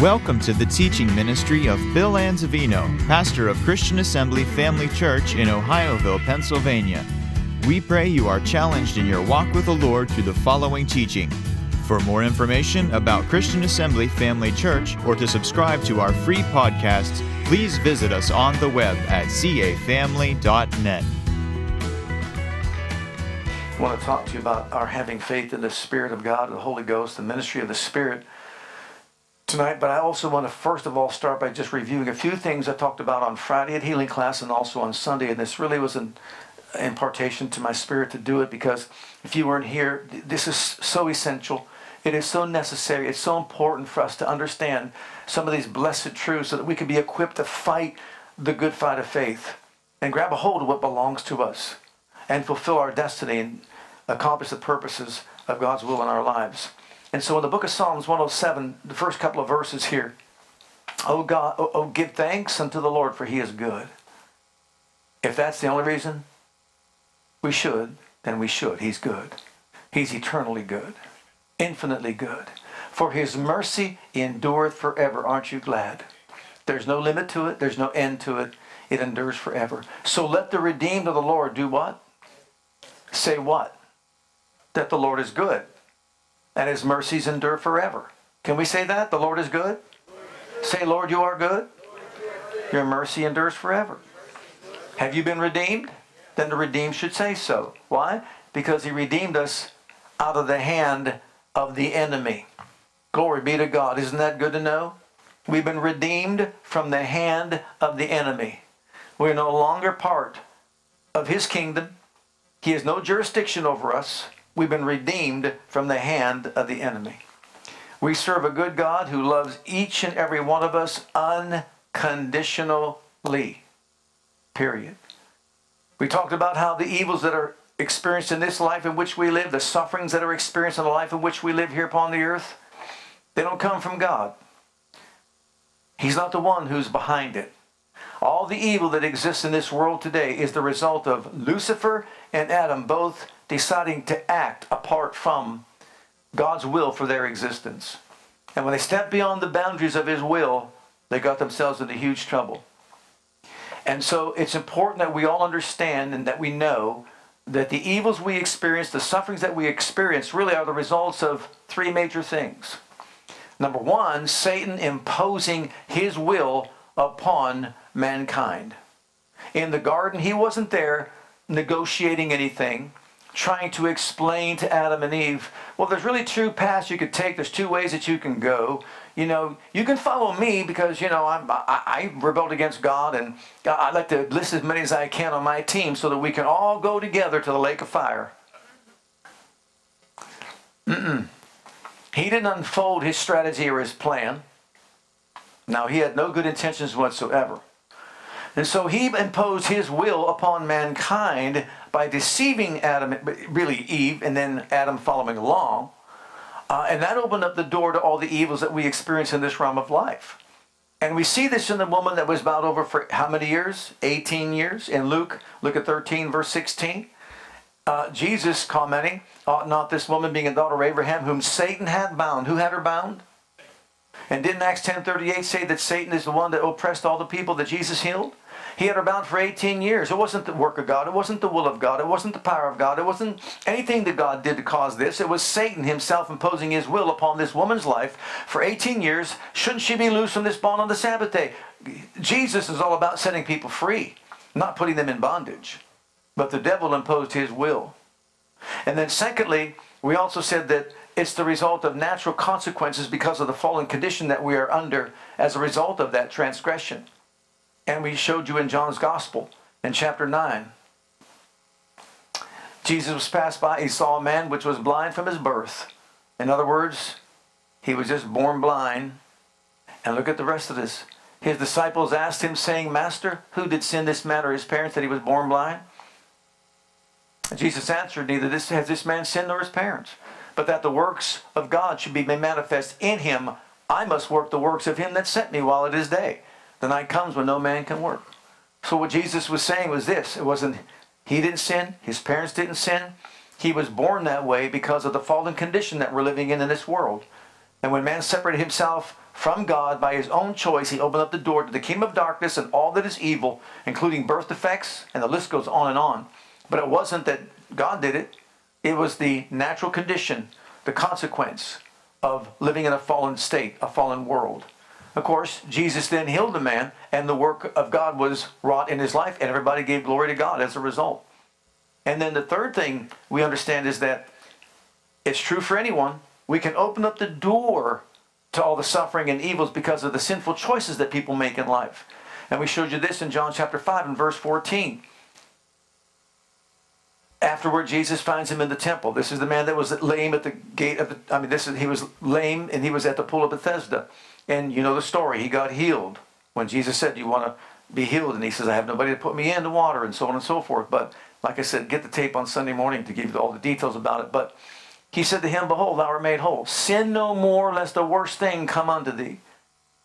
Welcome to the teaching ministry of Bill Anzavino, pastor of Christian Assembly Family Church in Ohioville, Pennsylvania. We pray you are challenged in your walk with the Lord through the following teaching. For more information about Christian Assembly Family Church or to subscribe to our free podcasts, please visit us on the web at cafamily.net. I want to talk to you about our having faith in the Spirit of God, the Holy Ghost, the ministry of the Spirit tonight, but I also want to first of all start by just reviewing a few things I talked about on Friday at healing class and also on Sunday. And this really was an impartation to my spirit to do it because if you weren't here, this is so essential. It is so necessary. It's so important for us to understand some of these blessed truths so that we can be equipped to fight the good fight of faith and grab a hold of what belongs to us and fulfill our destiny and accomplish the purposes of God's will in our lives. And so in the book of Psalms 107, the first couple of verses here, Oh God, oh, oh, give thanks unto the Lord, for he is good. If that's the only reason we should, then we should. He's good. He's eternally good, infinitely good. For his mercy endureth forever. Aren't you glad? There's no limit to it, there's no end to it. It endures forever. So let the redeemed of the Lord do what? Say what? That the Lord is good and his mercies endure forever. Can we say that? The Lord is good? Say, Lord, you are good. Your mercy endures forever. Have you been redeemed? Then the redeemed should say so. Why? Because he redeemed us out of the hand of the enemy. Glory be to God. Isn't that good to know? We've been redeemed from the hand of the enemy. We're no longer part of his kingdom. He has no jurisdiction over us. We've been redeemed from the hand of the enemy. We serve a good God who loves each and every one of us unconditionally. Period. We talked about how the evils that are experienced in this life in which we live, the sufferings that are experienced in the life in which we live here upon the earth, they don't come from God. He's not the one who's behind it. All the evil that exists in this world today is the result of Lucifer and Adam both deciding to act apart from God's will for their existence. And when they stepped beyond the boundaries of His will, they got themselves into huge trouble. And so it's important that we all understand and that we know that the evils we experience, the sufferings that we experience, really are the results of three major things. Number one, Satan imposing his will upon mankind. In the garden, he wasn't there negotiating anything trying to explain to Adam and Eve, well, there's really two paths you could take. There's two ways that you can go. You know, you can follow me because, you know, I'm, I, I rebelled against God and I'd like to list as many as I can on my team so that we can all go together to the lake of fire. Mm-mm. He didn't unfold his strategy or his plan. Now, he had no good intentions whatsoever. And so he imposed his will upon mankind by deceiving Adam, really Eve, and then Adam following along. Uh, and that opened up the door to all the evils that we experience in this realm of life. And we see this in the woman that was bound over for how many years? 18 years. In Luke, look at 13, verse 16. Uh, Jesus commenting, ought not this woman being a daughter of Abraham, whom Satan had bound. Who had her bound? And didn't Acts 10.38 say that Satan is the one that oppressed all the people that Jesus healed? He had her bound for 18 years. It wasn't the work of God. It wasn't the will of God. It wasn't the power of God. It wasn't anything that God did to cause this. It was Satan himself imposing his will upon this woman's life for 18 years. Shouldn't she be loose from this bond on the Sabbath day? Jesus is all about setting people free, not putting them in bondage. But the devil imposed his will. And then secondly, we also said that it's the result of natural consequences because of the fallen condition that we are under as a result of that transgression. And we showed you in John's Gospel in chapter 9. Jesus was passed by, he saw a man which was blind from his birth. In other words, he was just born blind. And look at the rest of this. His disciples asked him, saying, Master, who did sin this man or his parents that he was born blind? And Jesus answered, Neither this, has this man sinned nor his parents, but that the works of God should be made manifest in him. I must work the works of him that sent me while it is day. The night comes when no man can work. So what Jesus was saying was this. It wasn't, he didn't sin. His parents didn't sin. He was born that way because of the fallen condition that we're living in in this world. And when man separated himself from God by his own choice. He opened up the door to the kingdom of darkness and all that is evil, including birth defects, and the list goes on and on. But it wasn't that God did it, it was the natural condition, the consequence of living in a fallen state, a fallen world. Of course, Jesus then healed the man, and the work of God was wrought in his life, and everybody gave glory to God as a result. And then the third thing we understand is that it's true for anyone. We can open up the door to all the suffering and evils because of the sinful choices that people make in life. And we showed you this in John chapter 5 and verse 14. Afterward, Jesus finds him in the temple. This is the man that was lame at the gate of the, I mean, this is, he was lame and he was at the pool of Bethesda. And you know the story. He got healed when Jesus said, you want to be healed? And he says, I have nobody to put me in the water, and so on and so forth. But like I said, get the tape on Sunday morning to give you all the details about it. But he said to him, Behold, thou art made whole. Sin no more, lest the worst thing come unto thee.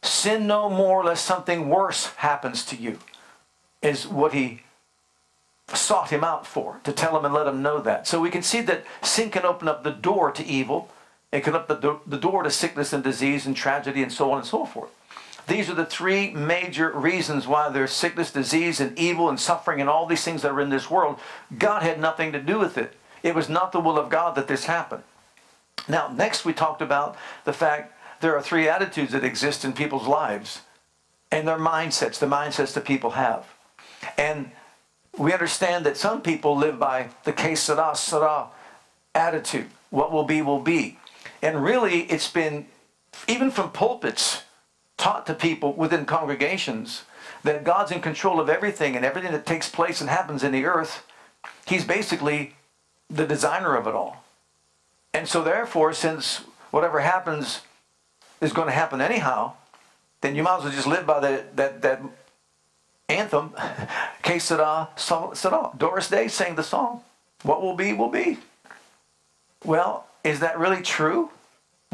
Sin no more, lest something worse happens to you, is what he sought him out for, to tell him and let him know that. So we can see that sin can open up the door to evil. It can open the, the door to sickness and disease and tragedy and so on and so forth. These are the three major reasons why there's sickness, disease, and evil and suffering and all these things that are in this world. God had nothing to do with it. It was not the will of God that this happened. Now, next we talked about the fact there are three attitudes that exist in people's lives and their mindsets, the mindsets that people have. And we understand that some people live by the que sera, sera attitude. What will be, will be. And really, it's been, even from pulpits, taught to people within congregations that God's in control of everything and everything that takes place and happens in the earth. He's basically the designer of it all. And so, therefore, since whatever happens is going to happen anyhow, then you might as well just live by the, that, that anthem, Que sera, sera. Doris Day sang the song. What will be, will be. Well, is that really true?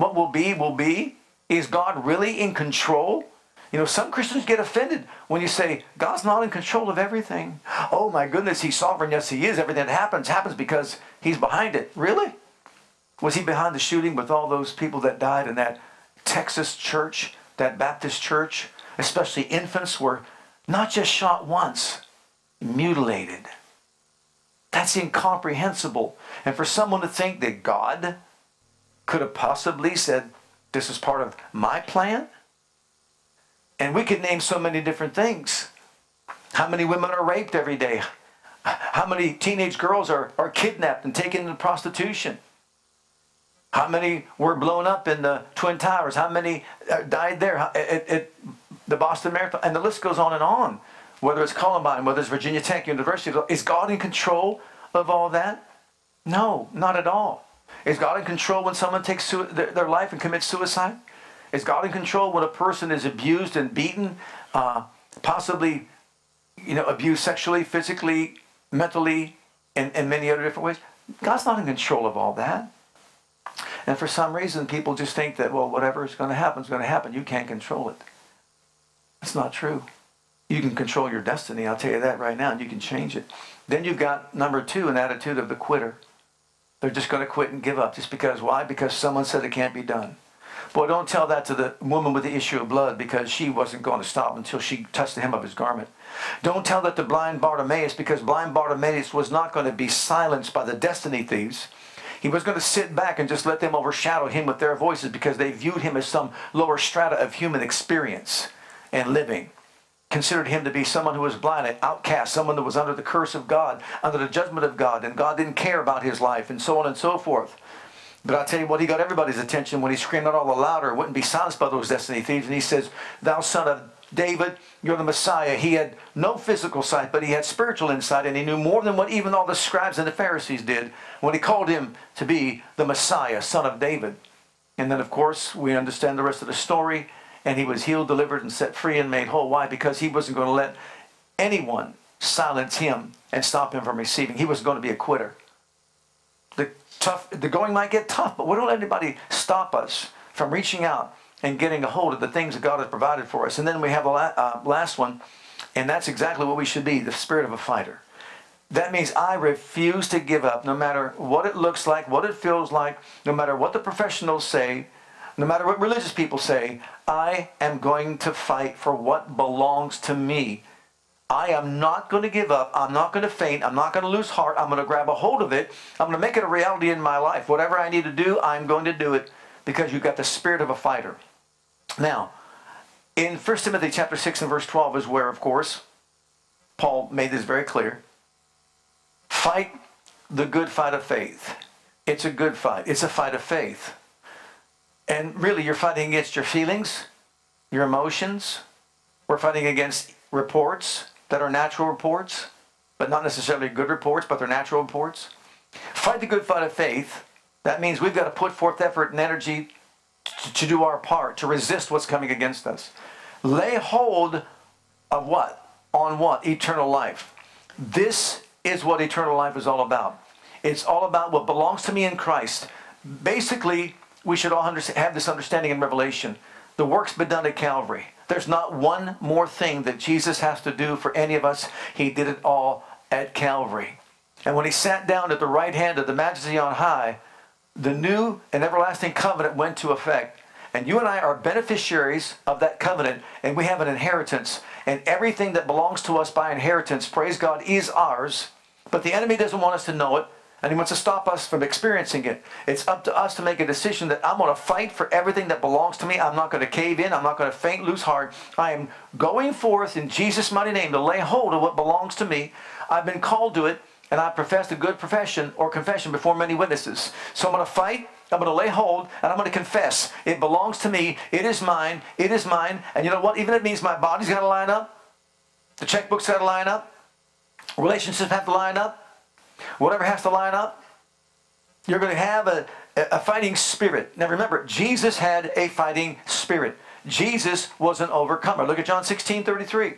What will be, will be. Is God really in control? You know, some Christians get offended when you say, God's not in control of everything. Oh my goodness, He's sovereign. Yes, He is. Everything that happens happens because He's behind it. Really? Was He behind the shooting with all those people that died in that Texas church, that Baptist church? Especially infants were not just shot once, mutilated. That's incomprehensible. And for someone to think that God could have possibly said, This is part of my plan? And we could name so many different things. How many women are raped every day? How many teenage girls are, are kidnapped and taken into prostitution? How many were blown up in the Twin Towers? How many uh, died there at, at the Boston Marathon? And the list goes on and on. Whether it's Columbine, whether it's Virginia Tech University, is God in control of all that? No, not at all. Is God in control when someone takes su- their, their life and commits suicide? Is God in control when a person is abused and beaten, uh, possibly, you know, abused sexually, physically, mentally, and in many other different ways? God's not in control of all that. And for some reason, people just think that, well, whatever is going to happen is going to happen. You can't control it. That's not true. You can control your destiny, I'll tell you that right now, and you can change it. Then you've got number two, an attitude of the quitter. They're just going to quit and give up. Just because, why? Because someone said it can't be done. Boy, don't tell that to the woman with the issue of blood because she wasn't going to stop until she touched the hem of his garment. Don't tell that to blind Bartimaeus because blind Bartimaeus was not going to be silenced by the destiny thieves. He was going to sit back and just let them overshadow him with their voices because they viewed him as some lower strata of human experience and living. Considered him to be someone who was blind, an outcast, someone that was under the curse of God, under the judgment of God, and God didn't care about his life, and so on and so forth. But I tell you what, he got everybody's attention when he screamed out all the louder, wouldn't be silenced by those destiny thieves. And he says, Thou son of David, you're the Messiah. He had no physical sight, but he had spiritual insight, and he knew more than what even all the scribes and the Pharisees did when he called him to be the Messiah, son of David. And then, of course, we understand the rest of the story, and he was healed, delivered, and set free and made whole. Why? Because he wasn't going to let anyone silence him and stop him from receiving. He was going to be a quitter The tough. The going might get tough, but we don't let anybody stop us from reaching out and getting a hold of the things that God has provided for us. And then we have the uh, last one, and that's exactly what we should be the spirit of a fighter. That means I refuse to give up no matter what it looks like, what it feels like, no matter what the professionals say. No matter what religious people say, I am going to fight for what belongs to me. I am not going to give up. I'm not going to faint. I'm not going to lose heart. I'm going to grab a hold of it. I'm going to make it a reality in my life. Whatever I need to do, I'm going to do it because you've got the spirit of a fighter. Now, in 1 Timothy chapter 6 and verse 12 is where, of course, Paul made this very clear. Fight the good fight of faith. It's a good fight. It's a fight of faith. And really, you're fighting against your feelings, your emotions. We're fighting against reports that are natural reports, but not necessarily good reports, but they're natural reports. Fight the good fight of faith. That means we've got to put forth effort and energy to, to do our part, to resist what's coming against us. Lay hold of what? On what? Eternal life. This is what eternal life is all about. It's all about what belongs to me in Christ. Basically, we should all have this understanding in Revelation. The work's been done at Calvary. There's not one more thing that Jesus has to do for any of us. He did it all at Calvary. And when he sat down at the right hand of the majesty on high, the new and everlasting covenant went to effect. And you and I are beneficiaries of that covenant, and we have an inheritance. And everything that belongs to us by inheritance, praise God, is ours. But the enemy doesn't want us to know it and he wants to stop us from experiencing it. It's up to us to make a decision that I'm going to fight for everything that belongs to me. I'm not going to cave in. I'm not going to faint, lose heart. I am going forth in Jesus' mighty name to lay hold of what belongs to me. I've been called to it, and I professed a good profession or confession before many witnesses. So I'm going to fight. I'm going to lay hold and I'm going to confess. It belongs to me. It is mine. It is mine. And you know what? Even if it means my body's got to line up, the checkbook's got to line up, relationships have to line up, Whatever has to line up, you're going to have a, a fighting spirit. Now remember, Jesus had a fighting spirit. Jesus was an overcomer. Look at John 16 33.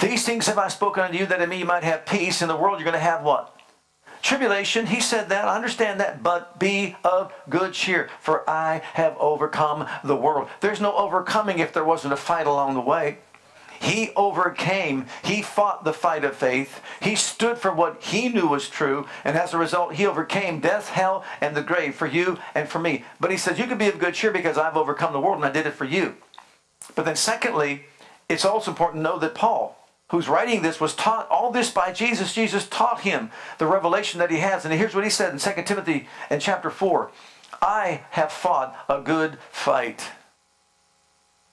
These things have I spoken unto you that in me you might have peace. In the world you're going to have what? Tribulation. He said that. I understand that. But be of good cheer, for I have overcome the world. There's no overcoming if there wasn't a fight along the way. He overcame. He fought the fight of faith. He stood for what he knew was true. And as a result, he overcame death, hell, and the grave for you and for me. But he says, You can be of good cheer because I've overcome the world and I did it for you. But then, secondly, it's also important to know that Paul, who's writing this, was taught all this by Jesus. Jesus taught him the revelation that he has. And here's what he said in 2 Timothy in chapter 4 I have fought a good fight.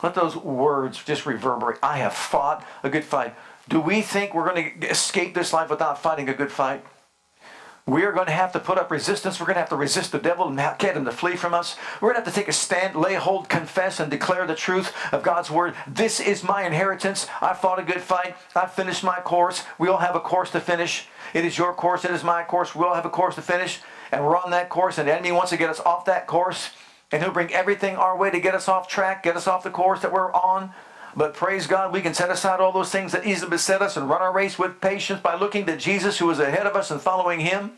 Let those words just reverberate. I have fought a good fight. Do we think we're going to escape this life without fighting a good fight? We are going to have to put up resistance. We're going to have to resist the devil and get him to flee from us. We're going to have to take a stand, lay hold, confess, and declare the truth of God's word. This is my inheritance. I fought a good fight. I finished my course. We all have a course to finish. It is your course. It is my course. We all have a course to finish. And we're on that course, and the enemy wants to get us off that course and he'll bring everything our way to get us off track, get us off the course that we're on. But praise God, we can set aside all those things that easily beset us and run our race with patience by looking to Jesus who is ahead of us and following him.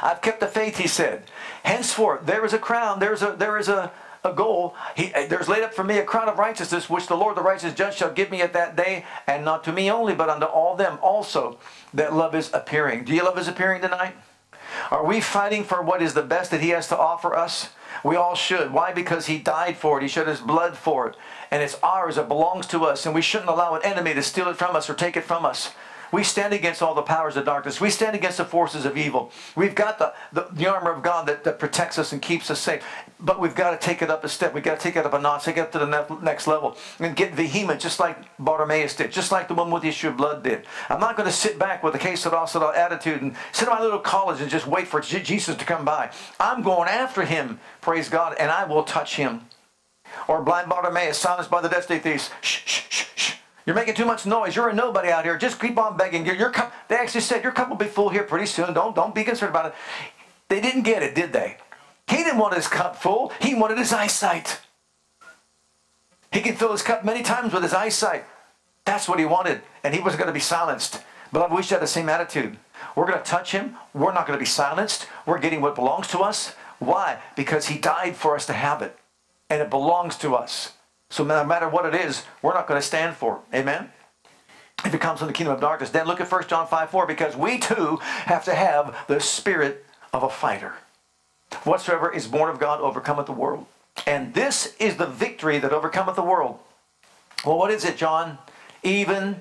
I've kept the faith, he said. Henceforth, there is a crown, there's a there is a, a goal. He, there's laid up for me a crown of righteousness, which the Lord the righteous judge shall give me at that day, and not to me only, but unto all them also that love is appearing. Do you love his appearing tonight? Are we fighting for what is the best that he has to offer us? We all should. Why? Because he died for it. He shed his blood for it. And it's ours. It belongs to us. And we shouldn't allow an enemy to steal it from us or take it from us. We stand against all the powers of darkness. We stand against the forces of evil. We've got the, the, the armor of God that, that protects us and keeps us safe. But we've got to take it up a step. We've got to take it up a notch, take it up to the next level, and get vehement, just like Bartimaeus did, just like the one with the issue of blood did. I'm not going to sit back with a case of also attitude and sit in my little college and just wait for Jesus to come by. I'm going after him, praise God, and I will touch him. Or blind Bartimaeus, silenced by the destiny thief. Shh, shh, shh, shh. You're making too much noise. You're a nobody out here. Just keep on begging. Your, your cup, they actually said your cup will be full here pretty soon. Don't, don't be concerned about it. They didn't get it, did they? He didn't want his cup full. He wanted his eyesight. He can fill his cup many times with his eyesight. That's what he wanted. And he wasn't going to be silenced. But we should have the same attitude. We're going to touch him. We're not going to be silenced. We're getting what belongs to us. Why? Because he died for us to have it. And it belongs to us. So no matter what it is, we're not going to stand for. Amen? If it comes from the kingdom of darkness, then look at 1 John 5 4 because we too have to have the spirit of a fighter. Whatsoever is born of God overcometh the world. And this is the victory that overcometh the world. Well, what is it, John? Even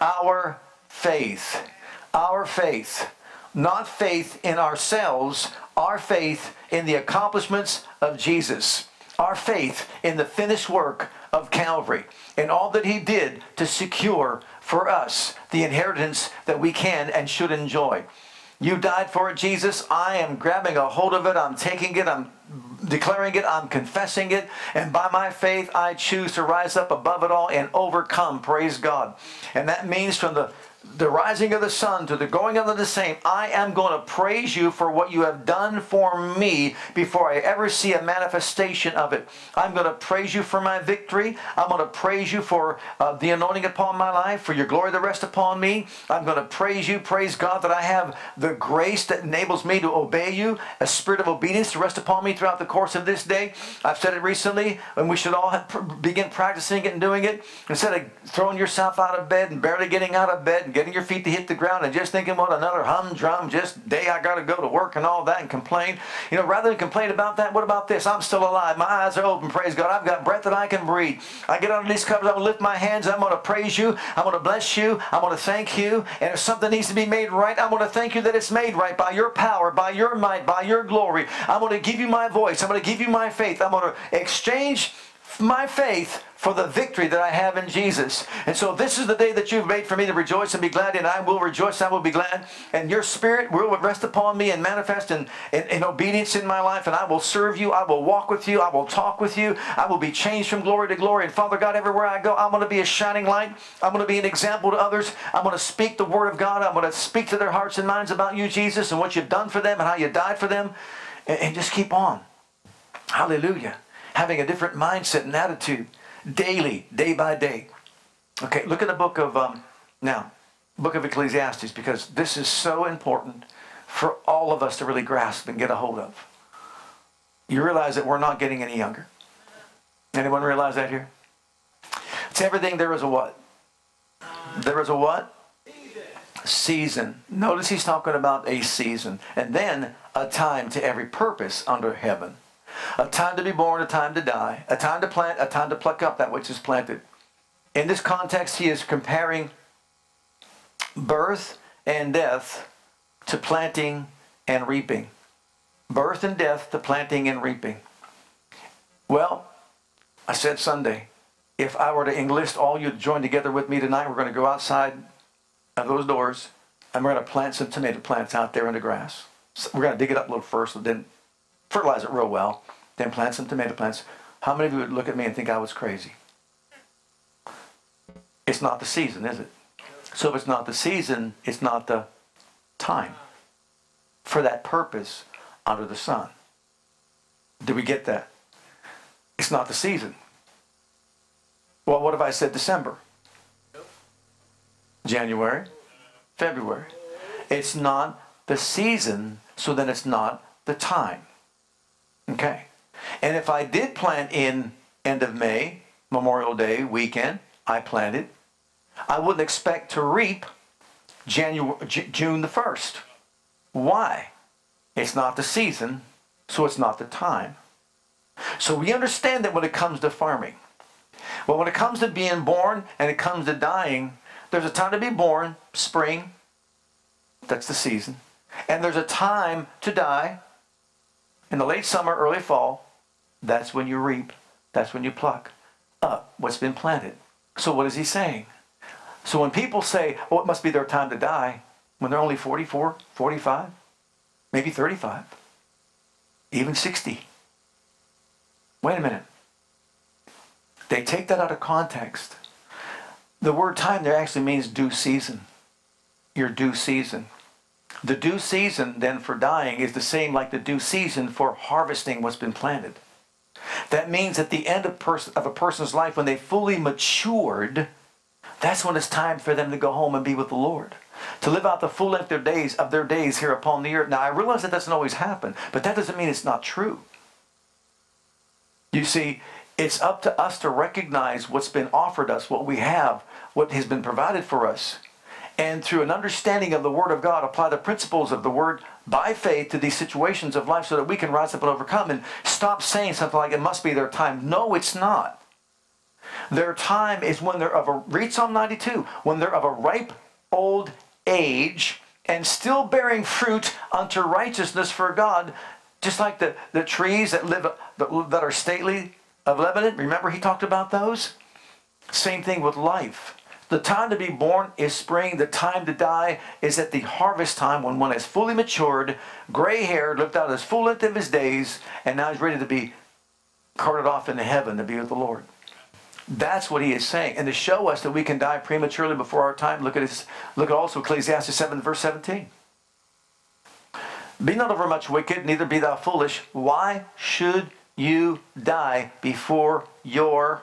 our faith. Our faith. Not faith in ourselves, our faith in the accomplishments of Jesus. Our faith in the finished work of Calvary and all that He did to secure for us the inheritance that we can and should enjoy. You died for it, Jesus. I am grabbing a hold of it. I'm taking it. I'm declaring it. I'm confessing it. And by my faith, I choose to rise up above it all and overcome. Praise God. And that means from the the rising of the sun to the going of the same, I am going to praise you for what you have done for me before I ever see a manifestation of it. I'm going to praise you for my victory. I'm going to praise you for uh, the anointing upon my life, for your glory to rest upon me. I'm going to praise you, praise God, that I have the grace that enables me to obey you, a spirit of obedience to rest upon me throughout the course of this day. I've said it recently, and we should all have, begin practicing it and doing it. Instead of throwing yourself out of bed and barely getting out of bed and getting your feet to hit the ground and just thinking about another humdrum just day I got to go to work and all that and complain. You know, rather than complain about that, what about this? I'm still alive. My eyes are open. Praise God. I've got breath that I can breathe. I get under these covers. I'm going to lift my hands. I'm going to praise you. I'm going to bless you. I'm going to thank you. And if something needs to be made right, I'm going to thank you that it's made right by your power, by your might, by your glory. I'm going to give you my voice. I'm going to give you my faith. I'm going to exchange my faith for the victory that I have in Jesus. And so this is the day that you've made for me to rejoice and be glad, and I will rejoice, I will be glad. And your spirit will rest upon me and manifest in, in, in, obedience in my life, and I will serve you, I will walk with you, I will talk with you, I will be changed from glory to glory. And Father God, everywhere I go, I'm going to be a shining light. I'm going to be an example to others. I'm going to speak the word of God. I'm going to speak to their hearts and minds about you, Jesus, and what you've done for them and how you died for them. and, and just keep on. Hallelujah. Having a different mindset and attitude daily, day by day. Okay, look at the book of, um, now, book of Ecclesiastes, because this is so important for all of us to really grasp and get a hold of. You realize that we're not getting any younger. Anyone realize that here? It's everything there is a what? There is a what? Season. Notice he's talking about a season. And then a time to every purpose under heaven. A time to be born, a time to die, a time to plant, a time to pluck up that which is planted. In this context, he is comparing birth and death to planting and reaping. Birth and death to planting and reaping. Well, I said Sunday, if I were to enlist all you to join together with me tonight, we're going to go outside of those doors and we're going to plant some tomato plants out there in the grass. So we're going to dig it up a little first, and then fertilize it real well, then plant some tomato plants. How many of you would look at me and think I was crazy? It's not the season, is it? So if it's not the season, it's not the time for that purpose under the sun. Do we get that? It's not the season. Well, what if I said December? January? February? It's not the season, so then it's not the time. Okay. And if I did plant in end of May, Memorial Day weekend, I planted, I wouldn't expect to reap January, J- June the 1st. Why? It's not the season, so it's not the time. So we understand that when it comes to farming. Well, when it comes to being born and it comes to dying, there's a time to be born, spring, that's the season. And there's a time to die, in the late summer, early fall, that's when you reap, that's when you pluck up what's been planted. So, what is he saying? So, when people say, oh, it must be their time to die, when they're only 44, 45, maybe 35, even 60, wait a minute. They take that out of context. The word time there actually means due season. Your due season. The due season then for dying is the same like the due season for harvesting what's been planted. That means at the end of, pers- of a person's life, when they fully matured, that's when it's time for them to go home and be with the Lord. To live out the full length of their days of their days here upon the earth. Now I realize that doesn't always happen, but that doesn't mean it's not true. You see, it's up to us to recognize what's been offered us, what we have, what has been provided for us, and through an understanding of the Word of God, apply the principles of the Word by faith to these situations of life so that we can rise up and overcome and stop saying something like it must be their time. No, it's not. Their time is when they're of a, read Psalm 92, when they're of a ripe old age and still bearing fruit unto righteousness for God, just like the, the trees that live that are stately of Lebanon. Remember he talked about those? Same thing with life. The time to be born is spring. The time to die is at the harvest time when one has fully matured, gray haired, lived out his full length of his days, and now he's ready to be carted off into heaven to be with the Lord. That's what he is saying. And to show us that we can die prematurely before our time, look at his, look at also Ecclesiastes 7, verse 17. Be not overmuch wicked, neither be thou foolish. Why should you die before your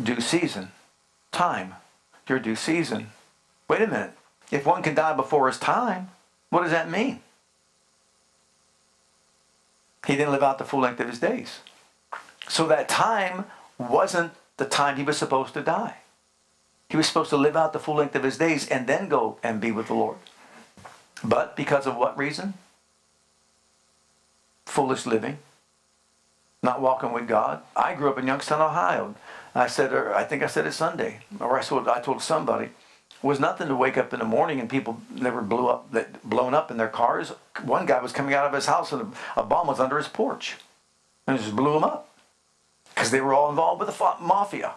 due season? Time. Your due season. Wait a minute. If one can die before his time, what does that mean? He didn't live out the full length of his days. So that time wasn't the time he was supposed to die. He was supposed to live out the full length of his days and then go and be with the Lord. But because of what reason? Foolish living, not walking with God. I grew up in Youngstown, Ohio. I said, or I think I said it Sunday, or I told, I told somebody, it was nothing to wake up in the morning and people never blew up, that blown up in their cars. One guy was coming out of his house and a bomb was under his porch, and it just blew him up because they were all involved with the mafia.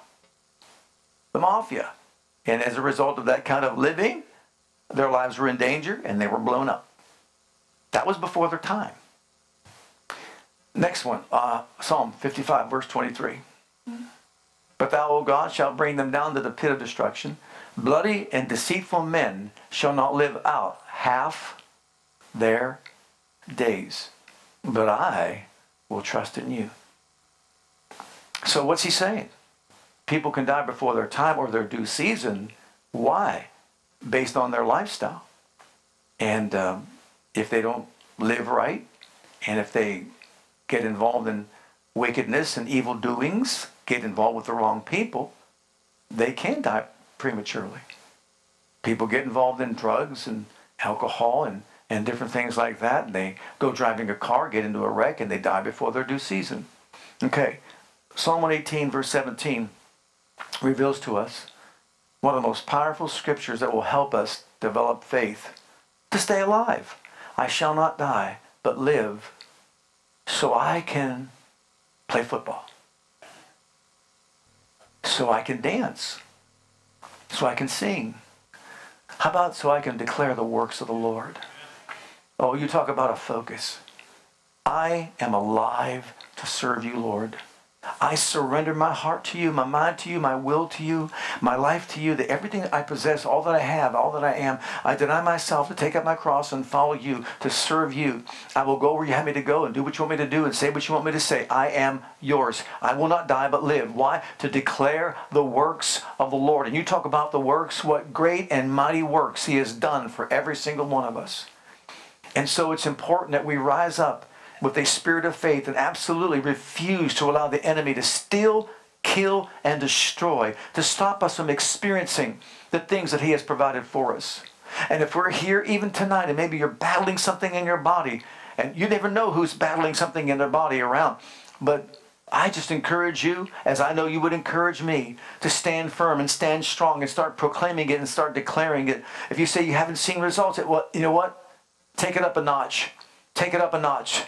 The mafia. And as a result of that kind of living, their lives were in danger and they were blown up. That was before their time. Next one, uh, Psalm 55, verse 23. But thou, O God, shalt bring them down to the pit of destruction. Bloody and deceitful men shall not live out half their days. But I will trust in you. So what's he saying? People can die before their time or their due season. Why? Based on their lifestyle. And um, if they don't live right, and if they get involved in wickedness and evil doings, get involved with the wrong people, they can die prematurely. People get involved in drugs and alcohol and, and different things like that. And they go driving a car, get into a wreck, and they die before their due season. Okay, Psalm 118, verse 17, reveals to us one of the most powerful scriptures that will help us develop faith to stay alive. I shall not die, but live so I can play football, so I can dance, so I can sing. How about so I can declare the works of the Lord? Oh, you talk about a focus. I am alive to serve you, Lord. I surrender my heart to you, my mind to you, my will to you, my life to you, that everything I possess, all that I have, all that I am, I deny myself to take up my cross and follow you, to serve you. I will go where you have me to go and do what you want me to do and say what you want me to say. I am yours. I will not die but live. Why? To declare the works of the Lord. And you talk about the works, what great and mighty works he has done for every single one of us. And so it's important that we rise up with a spirit of faith and absolutely refuse to allow the enemy to steal, kill, and destroy, to stop us from experiencing the things that he has provided for us. And if we're here even tonight and maybe you're battling something in your body, and you never know who's battling something in their body around, but I just encourage you, as I know you would encourage me, to stand firm and stand strong and start proclaiming it and start declaring it. If you say you haven't seen results, it, well, you know what? Take it up a notch. Take it up a notch.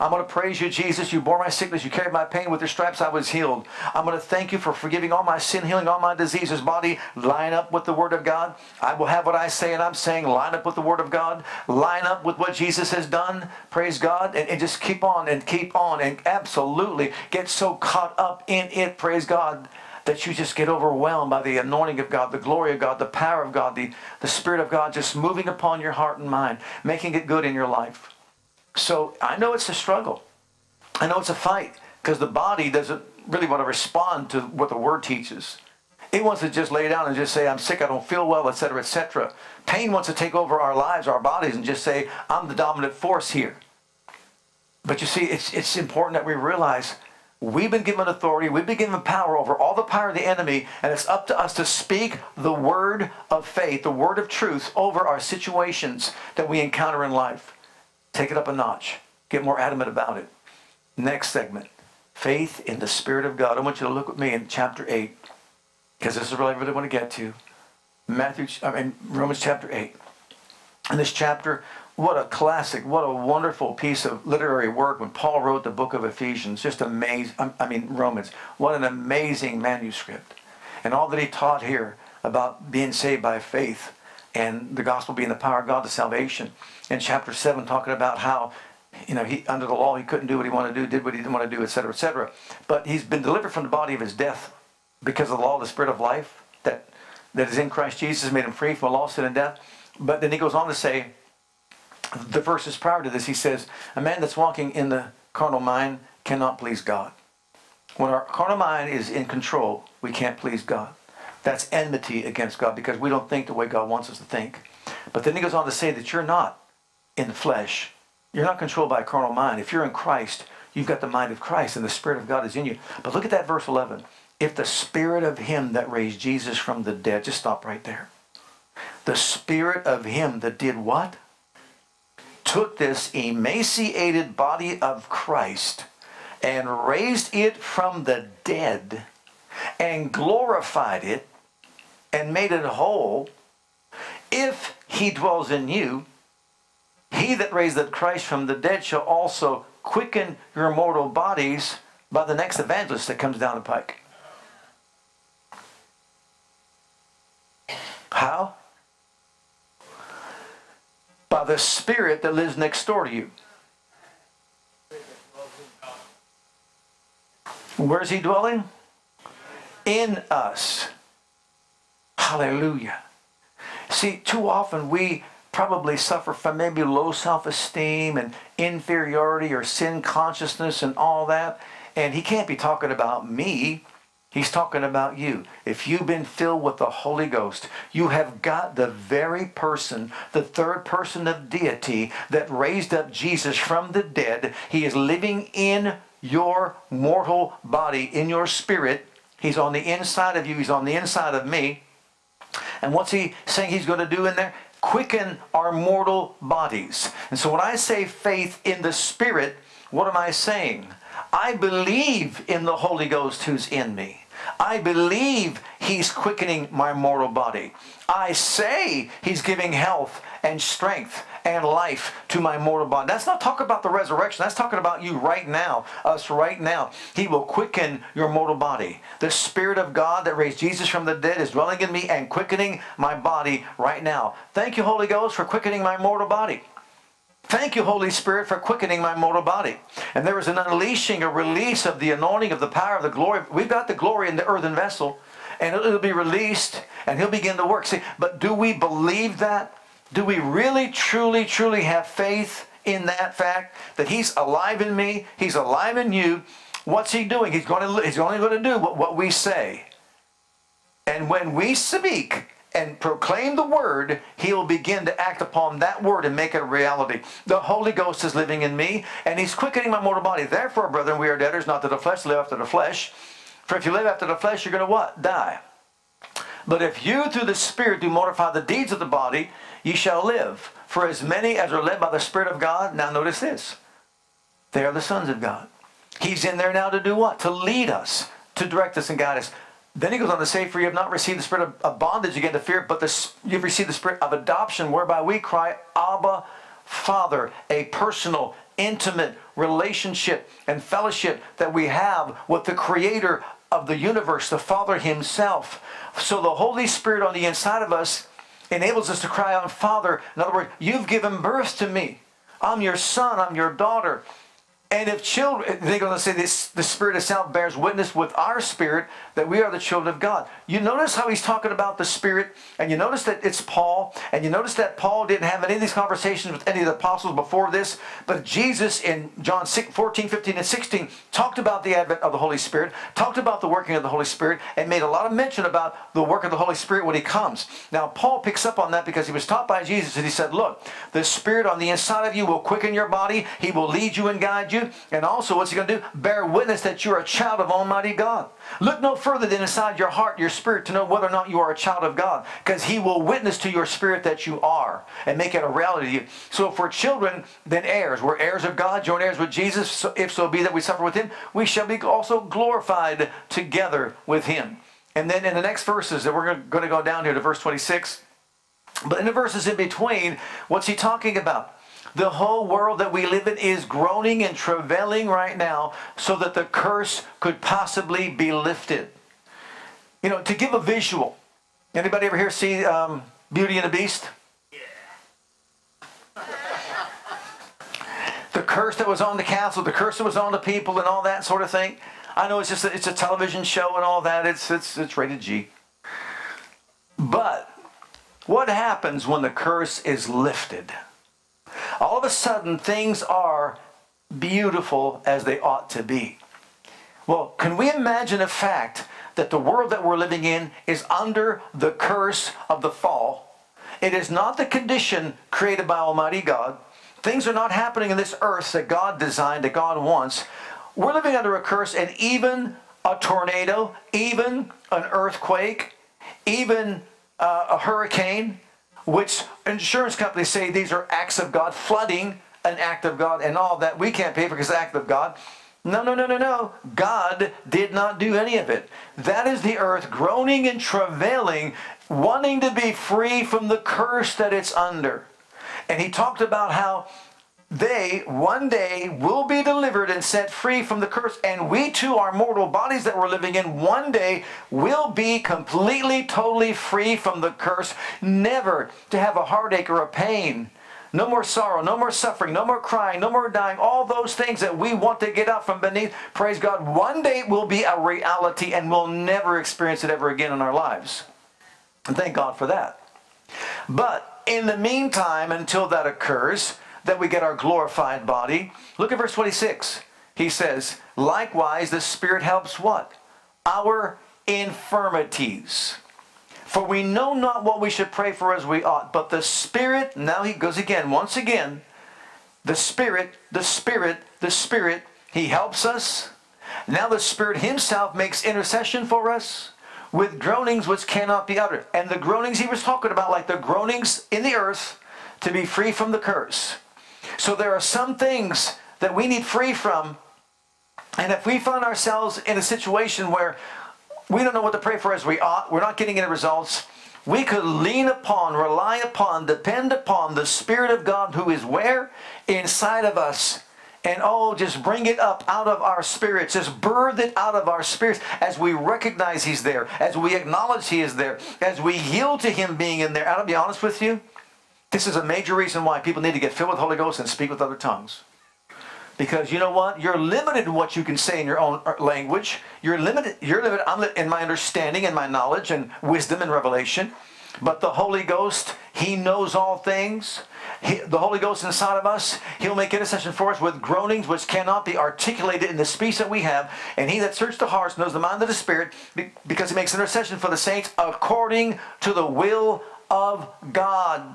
I'm going to praise you, Jesus. You bore my sickness. You carried my pain. With your stripes, I was healed. I'm going to thank you for forgiving all my sin, healing all my diseases. Body, line up with the Word of God. I will have what I say, and I'm saying, line up with the Word of God. Line up with what Jesus has done. Praise God. And, and just keep on and keep on and absolutely get so caught up in it. Praise God that you just get overwhelmed by the anointing of God, the glory of God, the power of God, the, the Spirit of God just moving upon your heart and mind, making it good in your life. So I know it's a struggle. I know it's a fight because the body doesn't really want to respond to what the word teaches. It wants to just lay down and just say, I'm sick, I don't feel well, etc., etc. Pain wants to take over our lives, our bodies, and just say, I'm the dominant force here. But you see, it's, it's important that we realize We've been given authority, we've been given power over all the power of the enemy, and it's up to us to speak the word of faith, the word of truth over our situations that we encounter in life. Take it up a notch. Get more adamant about it. Next segment faith in the Spirit of God. I want you to look with me in chapter 8, because this is what I really want to get to. Matthew, I mean, Romans chapter 8. In this chapter, what a classic, what a wonderful piece of literary work when Paul wrote the book of Ephesians. Just amazing, I mean, Romans. What an amazing manuscript. And all that he taught here about being saved by faith and the gospel being the power of God to salvation. In chapter 7, talking about how, you know, he under the law he couldn't do what he wanted to do, did what he didn't want to do, etc., etc. But he's been delivered from the body of his death because of the law of the spirit of life that, that is in Christ Jesus, made him free from law, sin, and death. But then he goes on to say, the verses prior to this, he says, A man that's walking in the carnal mind cannot please God. When our carnal mind is in control, we can't please God. That's enmity against God because we don't think the way God wants us to think. But then he goes on to say that you're not in the flesh. You're not controlled by a carnal mind. If you're in Christ, you've got the mind of Christ and the Spirit of God is in you. But look at that verse 11. If the Spirit of Him that raised Jesus from the dead, just stop right there. The Spirit of Him that did what? took this emaciated body of Christ and raised it from the dead and glorified it and made it whole, if he dwells in you, he that raised up Christ from the dead shall also quicken your mortal bodies by the next evangelist that comes down the pike. How? by the Spirit that lives next door to you. Where's He dwelling? In us. Hallelujah. See, too often we probably suffer from maybe low self esteem and inferiority or sin consciousness and all that. And he can't be talking about me. He's talking about you. If you've been filled with the Holy Ghost, you have got the very person, the third person of deity that raised up Jesus from the dead. He is living in your mortal body, in your spirit. He's on the inside of you, he's on the inside of me. And what's he saying he's going to do in there? Quicken our mortal bodies. And so when I say faith in the spirit, what am I saying? I believe in the Holy Ghost who's in me. I believe He's quickening my mortal body. I say He's giving health and strength and life to my mortal body. That's not talking about the resurrection. That's talking about you right now, us right now. He will quicken your mortal body. The Spirit of God that raised Jesus from the dead is dwelling in me and quickening my body right now. Thank you, Holy Ghost, for quickening my mortal body. Thank you, Holy Spirit, for quickening my mortal body. And there is an unleashing, a release of the anointing of the power of the glory. We've got the glory in the earthen vessel, and it'll be released, and He'll begin to work. See, but do we believe that? Do we really, truly, truly have faith in that fact that He's alive in me, He's alive in you? What's He doing? He's going to. He's only going to do what, what we say. And when we speak, and proclaim the word, he will begin to act upon that word and make it a reality. The Holy Ghost is living in me, and he's quickening my mortal body. Therefore, brethren, we are debtors not to the flesh, live after the flesh. For if you live after the flesh, you're going to what? Die. But if you through the Spirit do mortify the deeds of the body, ye shall live. For as many as are led by the Spirit of God, now notice this, they are the sons of God. He's in there now to do what? To lead us, to direct us and guide us. Then he goes on to say, For you have not received the spirit of, of bondage again to fear, but the, you've received the spirit of adoption, whereby we cry, Abba, Father, a personal, intimate relationship and fellowship that we have with the Creator of the universe, the Father Himself. So the Holy Spirit on the inside of us enables us to cry out, Father. In other words, you've given birth to me. I'm your son, I'm your daughter. And if children, they're going to say this, the Spirit of self bears witness with our spirit that we are the children of God. You notice how he's talking about the Spirit, and you notice that it's Paul, and you notice that Paul didn't have any of these conversations with any of the apostles before this, but Jesus in John 14, 15, and 16 talked about the advent of the Holy Spirit, talked about the working of the Holy Spirit, and made a lot of mention about the work of the Holy Spirit when he comes. Now, Paul picks up on that because he was taught by Jesus, and he said, Look, the Spirit on the inside of you will quicken your body, he will lead you and guide you. And also, what's he going to do? Bear witness that you're a child of Almighty God. Look no further than inside your heart, your spirit, to know whether or not you are a child of God. Because he will witness to your spirit that you are and make it a reality to you. So for children, then heirs. We're heirs of God, joint heirs with Jesus. So if so be that we suffer with him, we shall be also glorified together with him. And then in the next verses that we're going to go down here to verse 26, but in the verses in between, what's he talking about? The whole world that we live in is groaning and travailing right now so that the curse could possibly be lifted. You know, to give a visual, anybody ever here see um, Beauty and the Beast? Yeah. the curse that was on the castle, the curse that was on the people, and all that sort of thing. I know it's just a, it's a television show and all that. It's it's it's rated G. But what happens when the curse is lifted? All of a sudden, things are beautiful as they ought to be. Well, can we imagine a fact that the world that we're living in is under the curse of the fall? It is not the condition created by Almighty God. Things are not happening in this earth that God designed, that God wants. We're living under a curse, and even a tornado, even an earthquake, even uh, a hurricane, which insurance companies say these are acts of God, flooding, an act of God, and all that we can't pay for because it's an act of God. No, no, no, no, no. God did not do any of it. That is the earth groaning and travailing, wanting to be free from the curse that it's under. And he talked about how they one day will be delivered and set free from the curse. And we too, our mortal bodies that we're living in, one day will be completely, totally free from the curse, never to have a heartache or a pain. No more sorrow, no more suffering, no more crying, no more dying. All those things that we want to get out from beneath, praise God, one day will be a reality and we'll never experience it ever again in our lives. And thank God for that. But in the meantime, until that occurs, that we get our glorified body. Look at verse 26. He says, Likewise, the Spirit helps what? Our infirmities. For we know not what we should pray for as we ought, but the Spirit, now he goes again, once again, the Spirit, the Spirit, the Spirit, he helps us. Now the Spirit himself makes intercession for us with groanings which cannot be uttered. And the groanings he was talking about, like the groanings in the earth, to be free from the curse. So there are some things that we need free from. And if we find ourselves in a situation where we don't know what to pray for as we ought, we're not getting any results, we could lean upon, rely upon, depend upon the Spirit of God who is where? Inside of us. And oh, just bring it up out of our spirits. Just birth it out of our spirits as we recognize He's there, as we acknowledge He is there, as we yield to Him being in there. I'll be honest with you. This is a major reason why people need to get filled with Holy Ghost and speak with other tongues. Because you know what? You're limited in what you can say in your own uh, language. You're limited. You're limited. I'm in my understanding and my knowledge and wisdom and revelation. But the Holy Ghost, He knows all things. He, the Holy Ghost inside of us, He'll make intercession for us with groanings which cannot be articulated in the speech that we have. And He that searches the hearts knows the mind of the Spirit because He makes intercession for the saints according to the will of God.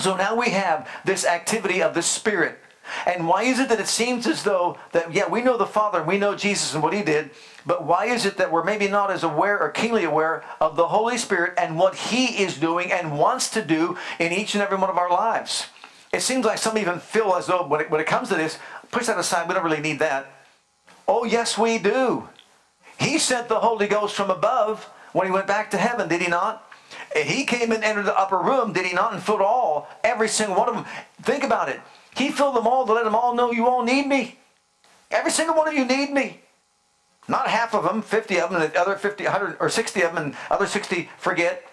So now we have this activity of the Spirit. And why is it that it seems as though that, yeah, we know the Father and we know Jesus and what He did, but why is it that we're maybe not as aware or keenly aware of the Holy Spirit and what He is doing and wants to do in each and every one of our lives? It seems like some even feel as though when it, when it comes to this, push that aside, we don't really need that. Oh, yes, we do. He sent the Holy Ghost from above when He went back to heaven, did He not? He came and entered the upper room, did he not? And filled all, every single one of them. Think about it. He filled them all to let them all know you all need me. Every single one of you need me. Not half of them, 50 of them, and the other 50, 100, or 60 of them, and other 60 forget.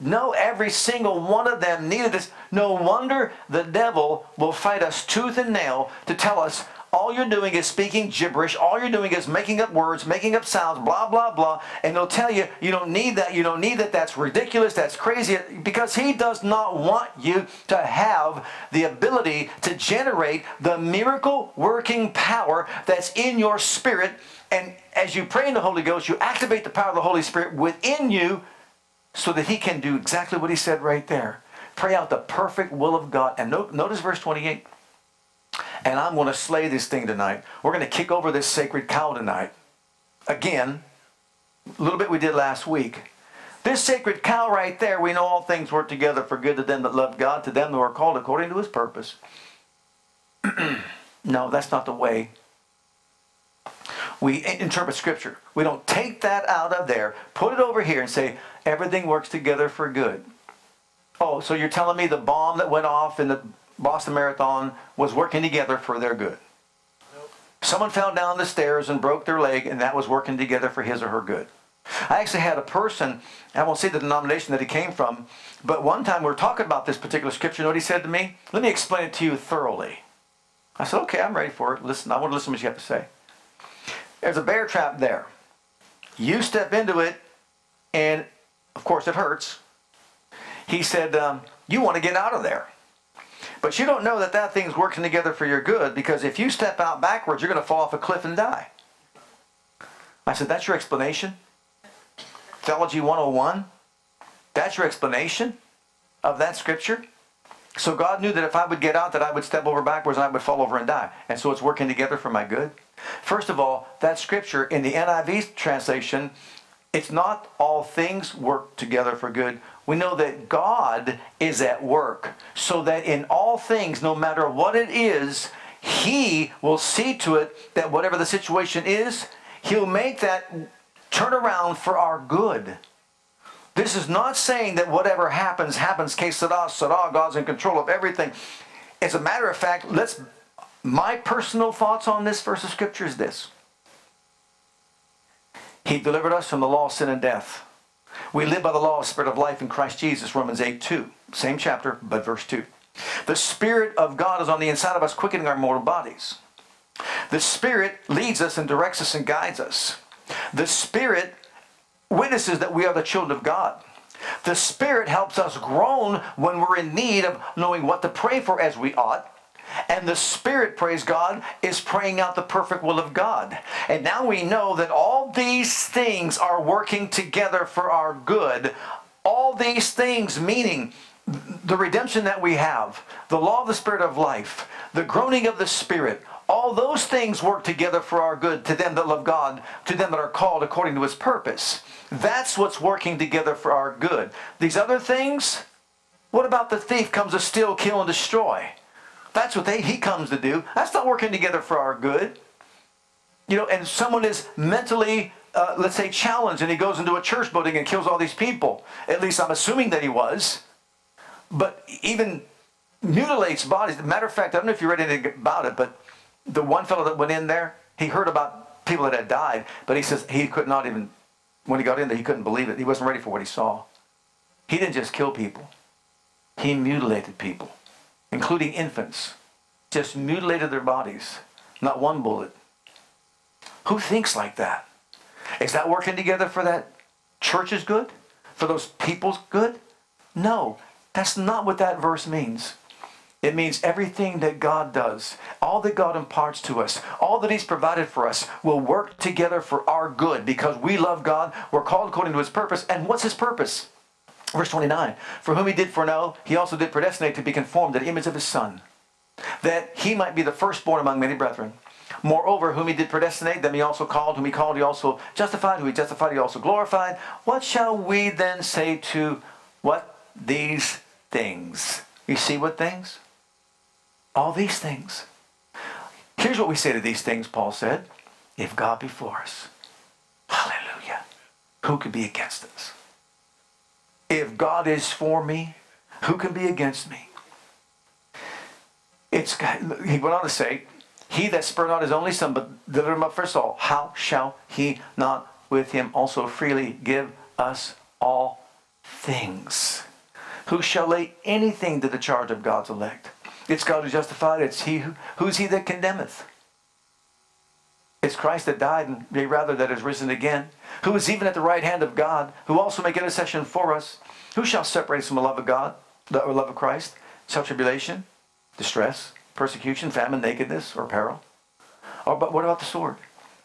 No, every single one of them needed this. No wonder the devil will fight us tooth and nail to tell us all you're doing is speaking gibberish. All you're doing is making up words, making up sounds, blah, blah, blah. And they'll tell you, you don't need that, you don't need that, that's ridiculous, that's crazy. Because he does not want you to have the ability to generate the miracle working power that's in your spirit. And as you pray in the Holy Ghost, you activate the power of the Holy Spirit within you so that he can do exactly what he said right there. Pray out the perfect will of God. And notice verse 28. And I'm going to slay this thing tonight. We're going to kick over this sacred cow tonight. Again, a little bit we did last week. This sacred cow right there, we know all things work together for good to them that love God, to them that are called according to his purpose. no, that's not the way we interpret scripture. We don't take that out of there, put it over here, and say everything works together for good. Oh, so you're telling me the bomb that went off in the Boston Marathon was working together for their good? Nope. Someone fell down the stairs and broke their leg, and that was working together for his or her good. I actually had a person, I won't say the denomination that he came from, but one time we were talking about this particular scripture. You know what he said to me? Let me explain it to you thoroughly. I said, okay, I'm ready for it. Listen, I want to listen to what you have to say. There's a bear trap there. You step into it, and of course it hurts. He said, um, You want to get out of there. But you don't know that that thing's working together for your good because if you step out backwards, you're going to fall off a cliff and die. I said, That's your explanation? Theology 101? That's your explanation of that scripture? So God knew that if I would get out, that I would step over backwards and I would fall over and die. And so it's working together for my good. First of all, that scripture in the NIV translation, it's not all things work together for good. We know that God is at work, so that in all things, no matter what it is, He will see to it that whatever the situation is, He'll make that turn around for our good. This is not saying that whatever happens, happens, que sera, sera, God's in control of everything. As a matter of fact, let's my personal thoughts on this verse of scripture is this. He delivered us from the law of sin and death. We live by the law of spirit of life in Christ Jesus, Romans 8 2. Same chapter, but verse 2. The Spirit of God is on the inside of us, quickening our mortal bodies. The Spirit leads us and directs us and guides us. The Spirit witnesses that we are the children of God. The Spirit helps us groan when we're in need of knowing what to pray for as we ought. And the Spirit, praise God, is praying out the perfect will of God. And now we know that all these things are working together for our good. All these things, meaning the redemption that we have, the law of the Spirit of life, the groaning of the Spirit, all those things work together for our good to them that love God, to them that are called according to his purpose. That's what's working together for our good. These other things, what about the thief comes to steal, kill, and destroy? That's what they, he comes to do. That's not working together for our good. You know, and someone is mentally, uh, let's say, challenged and he goes into a church building and kills all these people. At least I'm assuming that he was. But even mutilates bodies. Matter of fact, I don't know if you read anything about it, but the one fellow that went in there, he heard about people that had died, but he says he could not even, when he got in there, he couldn't believe it. He wasn't ready for what he saw. He didn't just kill people, he mutilated people including infants, just mutilated their bodies. Not one bullet. Who thinks like that? Is that working together for that church's good? For those people's good? No, that's not what that verse means. It means everything that God does, all that God imparts to us, all that He's provided for us will work together for our good because we love God. We're called according to His purpose. And what's His purpose? Verse 29 For whom he did foreknow, he also did predestinate to be conformed to the image of his Son, that he might be the firstborn among many brethren. Moreover, whom he did predestinate, them he also called. Whom he called, he also justified. Whom he justified, he also glorified. What shall we then say to what? These things. You see what things? All these things. Here's what we say to these things, Paul said. If God be for us, hallelujah, who could be against us? If God is for me, who can be against me? It's he went on to say, He that spurred not his only son, but delivered him up for us all, how shall he not with him also freely give us all things? Who shall lay anything to the charge of God's elect? It's God who justified, it's he who, who's he that condemneth? It's Christ that died, and rather that is risen again, who is even at the right hand of God, who also make intercession for us. Who shall separate us from the love of God, the love of Christ? Shall tribulation, distress, persecution, famine, nakedness, or peril? Or but what about the sword?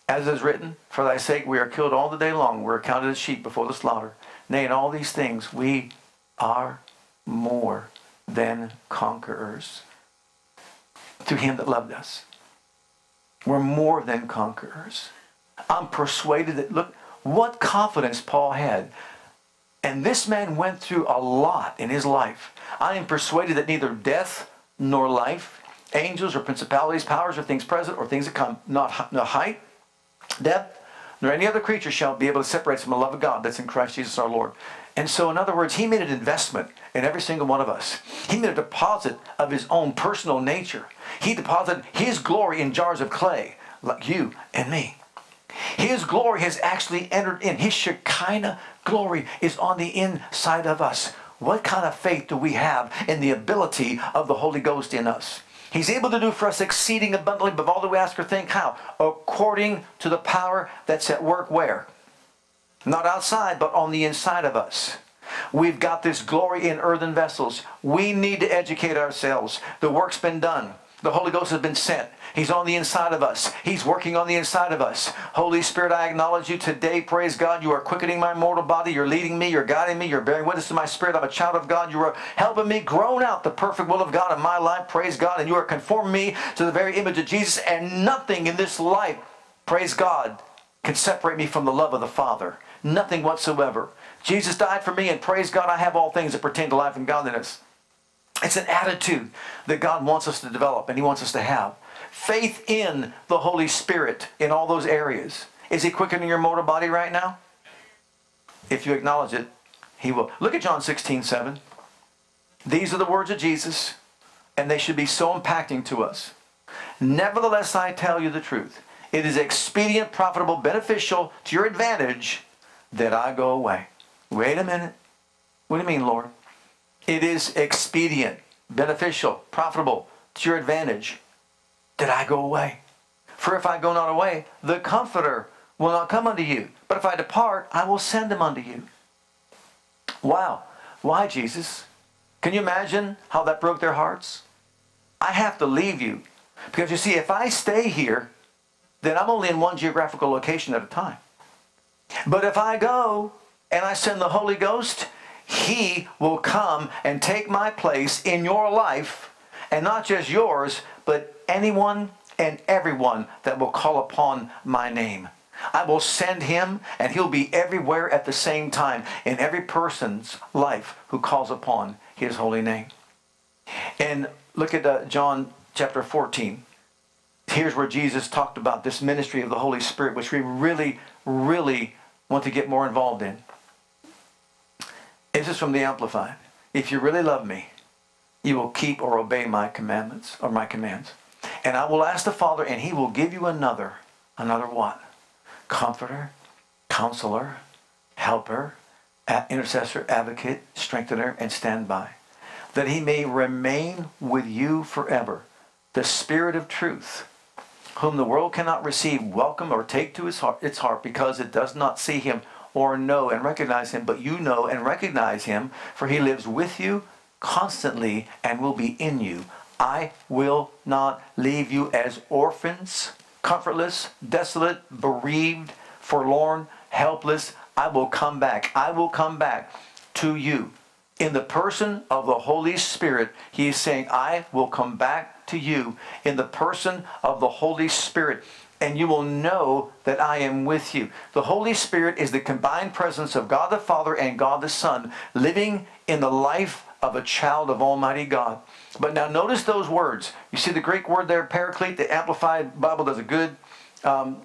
As is written, For thy sake we are killed all the day long, we are counted as sheep before the slaughter. Nay, in all these things we are more than conquerors through him that loved us. We're more than conquerors. I'm persuaded that, look, what confidence Paul had. And this man went through a lot in his life. I am persuaded that neither death nor life, angels or principalities, powers or things present or things that come, not no height, depth, nor any other creature shall be able to separate us from the love of God that's in Christ Jesus our Lord. And so, in other words, he made an investment in every single one of us. He made a deposit of his own personal nature. He deposited his glory in jars of clay, like you and me. His glory has actually entered in. His Shekinah glory is on the inside of us. What kind of faith do we have in the ability of the Holy Ghost in us? He's able to do for us exceeding abundantly above all that we ask or think. How? According to the power that's at work where? Not outside, but on the inside of us. We've got this glory in earthen vessels. We need to educate ourselves. The work's been done. The Holy Ghost has been sent. He's on the inside of us. He's working on the inside of us. Holy Spirit, I acknowledge you today. Praise God. You are quickening my mortal body. You're leading me. You're guiding me. You're bearing witness to my spirit. I'm a child of God. You are helping me grow out the perfect will of God in my life. Praise God. And you are conforming me to the very image of Jesus. And nothing in this life, praise God, can separate me from the love of the Father. Nothing whatsoever. Jesus died for me, and praise God, I have all things that pertain to life and godliness. It's an attitude that God wants us to develop and He wants us to have. Faith in the Holy Spirit in all those areas. Is He quickening your mortal body right now? If you acknowledge it, He will. Look at John 16, 7. These are the words of Jesus, and they should be so impacting to us. Nevertheless, I tell you the truth. It is expedient, profitable, beneficial to your advantage that I go away. Wait a minute. What do you mean, Lord? It is expedient, beneficial, profitable to your advantage that I go away. For if I go not away, the Comforter will not come unto you. But if I depart, I will send him unto you. Wow. Why, Jesus? Can you imagine how that broke their hearts? I have to leave you. Because you see, if I stay here, then I'm only in one geographical location at a time. But if I go and I send the Holy Ghost, he will come and take my place in your life, and not just yours, but anyone and everyone that will call upon my name. I will send him, and he'll be everywhere at the same time in every person's life who calls upon his holy name. And look at uh, John chapter 14. Here's where Jesus talked about this ministry of the Holy Spirit, which we really, really want to get more involved in. This is from the Amplified. If you really love me, you will keep or obey my commandments or my commands. And I will ask the Father, and he will give you another, another what? Comforter, counselor, helper, intercessor, advocate, strengthener, and standby, that he may remain with you forever. The Spirit of truth, whom the world cannot receive, welcome, or take to his heart, its heart, because it does not see him or know and recognize him, but you know and recognize him, for he lives with you constantly and will be in you. I will not leave you as orphans, comfortless, desolate, bereaved, forlorn, helpless. I will come back. I will come back to you. In the person of the Holy Spirit, he is saying, I will come back to you in the person of the Holy Spirit and you will know that I am with you. The Holy Spirit is the combined presence of God the Father and God the Son living in the life of a child of Almighty God. But now notice those words. You see the Greek word there, paraclete, the Amplified Bible does a good um,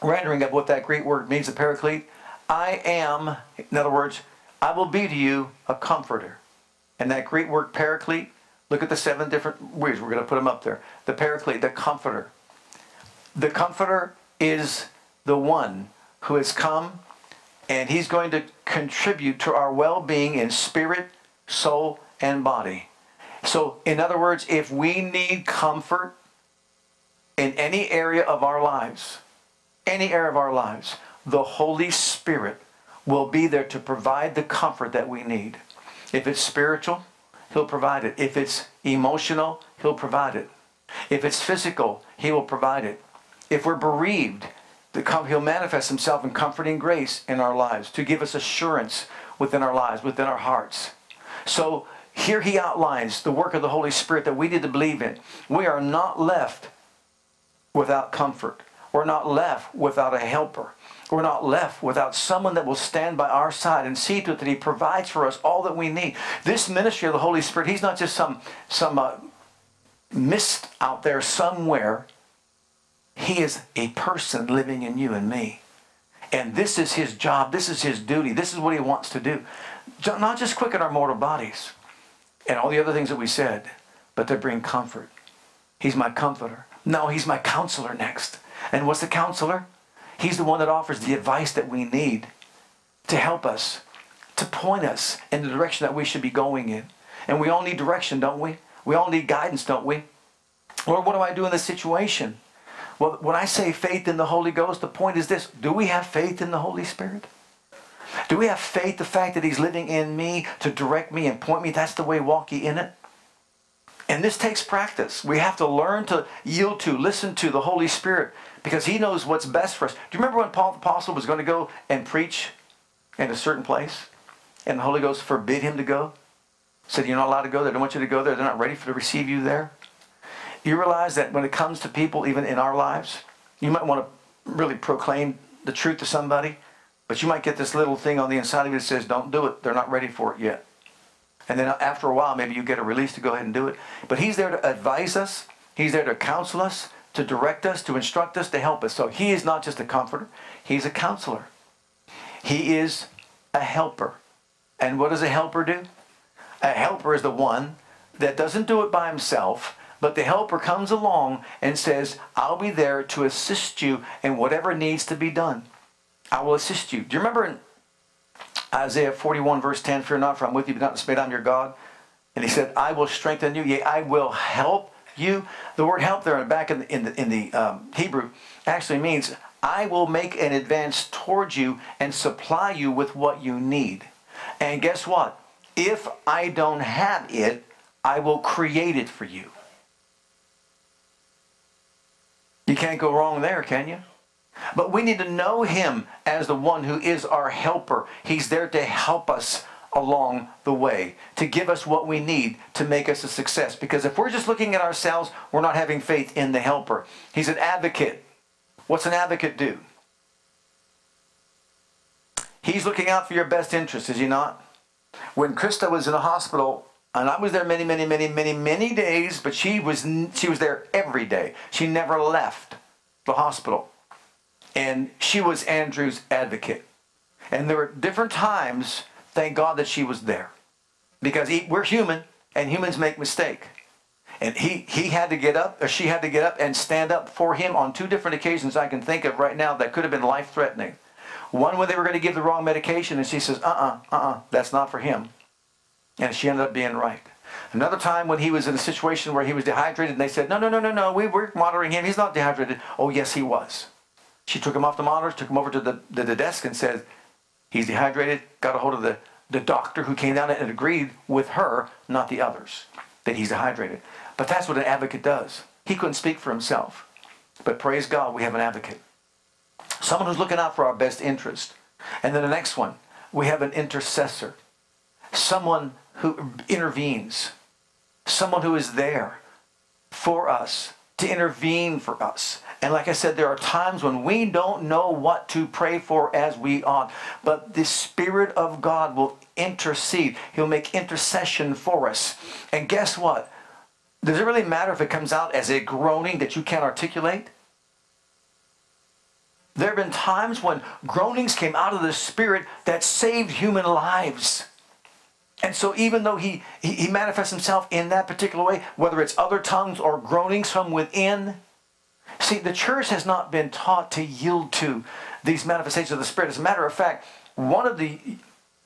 rendering of what that Greek word means, the paraclete. I am, in other words, I will be to you a comforter. And that Greek word paraclete, look at the seven different words. We're going to put them up there. The paraclete, the comforter. The Comforter is the one who has come and he's going to contribute to our well being in spirit, soul, and body. So, in other words, if we need comfort in any area of our lives, any area of our lives, the Holy Spirit will be there to provide the comfort that we need. If it's spiritual, He'll provide it. If it's emotional, He'll provide it. If it's physical, He will provide it. If we're bereaved, He'll manifest Himself in comforting grace in our lives to give us assurance within our lives, within our hearts. So here he outlines the work of the Holy Spirit that we need to believe in. We are not left without comfort. We're not left without a helper. We're not left without someone that will stand by our side and see to it that He provides for us all that we need. This ministry of the Holy Spirit, He's not just some, some uh, mist out there somewhere. He is a person living in you and me. And this is His job. This is His duty. This is what He wants to do. Not just quicken our mortal bodies and all the other things that we said, but to bring comfort. He's my comforter. No, He's my counselor next. And what's the counselor? He's the one that offers the advice that we need to help us, to point us in the direction that we should be going in. And we all need direction, don't we? We all need guidance, don't we? Lord, what do I do in this situation? Well, when I say faith in the Holy Ghost, the point is this do we have faith in the Holy Spirit? Do we have faith, the fact that He's living in me to direct me and point me? That's the way walk ye in it. And this takes practice. We have to learn to yield to, listen to the Holy Spirit because he knows what's best for us. Do you remember when Paul the Apostle was going to go and preach in a certain place and the Holy Ghost forbid him to go? Said, You're not allowed to go there. They don't want you to go there. They're not ready for to receive you there. You realize that when it comes to people, even in our lives, you might want to really proclaim the truth to somebody, but you might get this little thing on the inside of you that says, Don't do it. They're not ready for it yet. And then after a while, maybe you get a release to go ahead and do it. But he's there to advise us, he's there to counsel us, to direct us, to instruct us, to help us. So he is not just a comforter, he's a counselor. He is a helper. And what does a helper do? A helper is the one that doesn't do it by himself, but the helper comes along and says, I'll be there to assist you in whatever needs to be done. I will assist you. Do you remember in Isaiah 41, verse 10, Fear not, for I'm with you, be not dismayed, I'm your God. And he said, I will strengthen you, yea, I will help you. The word help there back in the, in the, in the um, Hebrew actually means I will make an advance towards you and supply you with what you need. And guess what? If I don't have it, I will create it for you. You can't go wrong there, can you? But we need to know him as the one who is our helper. He's there to help us along the way to give us what we need to make us a success. Because if we're just looking at ourselves, we're not having faith in the helper. He's an advocate. What's an advocate do? He's looking out for your best interest, is he not? When Krista was in the hospital, and I was there many, many, many, many, many days, but she was she was there every day. She never left the hospital. And she was Andrew's advocate. And there were different times Thank God that she was there. Because he, we're human and humans make mistake. And he, he had to get up, or she had to get up and stand up for him on two different occasions I can think of right now that could have been life threatening. One when they were going to give the wrong medication, and she says, uh uh-uh, uh, uh-uh, that's not for him. And she ended up being right. Another time when he was in a situation where he was dehydrated, and they said, no, no, no, no, no, we were monitoring him. He's not dehydrated. Oh, yes, he was. She took him off the monitors, took him over to the, the, the desk, and said, He's dehydrated, got a hold of the, the doctor who came down and agreed with her, not the others, that he's dehydrated. But that's what an advocate does. He couldn't speak for himself. But praise God, we have an advocate. Someone who's looking out for our best interest. And then the next one, we have an intercessor. Someone who intervenes. Someone who is there for us, to intervene for us. And like I said, there are times when we don't know what to pray for as we ought. But the Spirit of God will intercede, He'll make intercession for us. And guess what? Does it really matter if it comes out as a groaning that you can't articulate? There have been times when groanings came out of the Spirit that saved human lives. And so, even though he, he, manifests himself in that particular way, whether it's other tongues or groanings from within, See, the church has not been taught to yield to these manifestations of the Spirit. As a matter of fact, one of the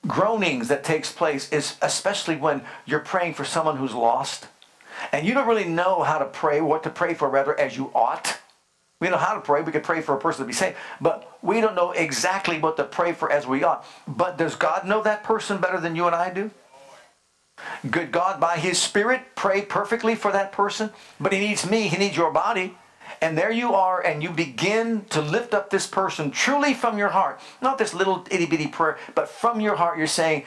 groanings that takes place is especially when you're praying for someone who's lost and you don't really know how to pray, what to pray for, rather, as you ought. We know how to pray. We could pray for a person to be saved, but we don't know exactly what to pray for as we ought. But does God know that person better than you and I do? Good God, by His Spirit, pray perfectly for that person, but He needs me, He needs your body. And there you are, and you begin to lift up this person truly from your heart. Not this little itty bitty prayer, but from your heart, you're saying,